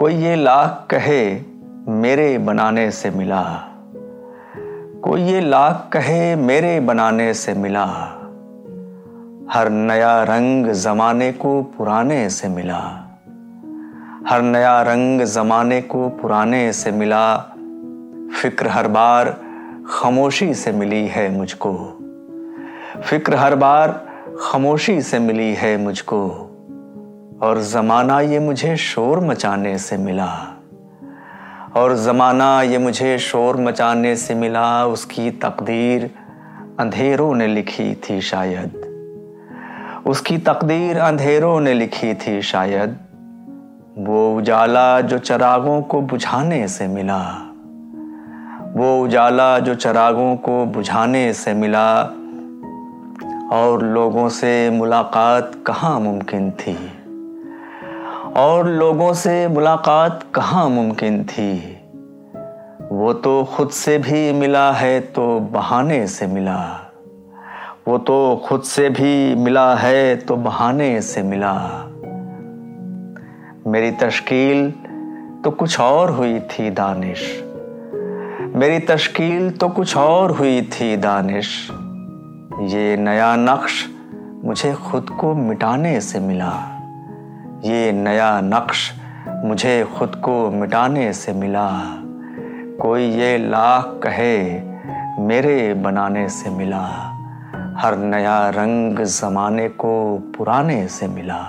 کوئی یہ لاکھ کہے میرے بنانے سے ملا۔ کوئی یہ لاکھ کہے میرے بنانے سے ملا۔ ہر نیا رنگ زمانے کو پرانے سے ملا۔ ہر نیا رنگ زمانے کو پرانے سے ملا۔ فکر ہر بار خاموشی سے ملی ہے مجھ کو۔ فکر ہر بار خاموشی سے ملی ہے مجھ کو۔ اور زمانہ یہ مجھے شور مچانے سے ملا۔ اور زمانہ یہ مجھے شور مچانے سے ملا، اس کی تقدیر اندھیروں نے لکھی تھی شاید۔ اس کی تقدیر اندھیروں نے لکھی تھی شاید۔ وہ اجالا جو چراغوں کو بجھانے سے ملا۔ وہ اجالا جو چراغوں کو بجھانے سے ملا۔ اور لوگوں سے ملاقات کہاں ممکن تھی؟ اور لوگوں سے ملاقات کہاں ممکن تھی؟ وہ تو خود سے بھی ملا ہے تو بہانے سے ملا۔ وہ تو خود سے بھی ملا ہے تو بہانے سے ملا۔ میری تشکیل تو کچھ اور ہوئی تھی دانش۔ میری تشکیل تو کچھ اور ہوئی تھی دانش۔ یہ نیا نقش مجھے خود کو مٹانے سے ملا۔ یہ نیا نقش مجھے خود کو مٹانے سے ملا۔ کوئی یہ لاکھ کہے میرے بنانے سے ملا۔ ہر نیا رنگ زمانے کو پرانے سے ملا۔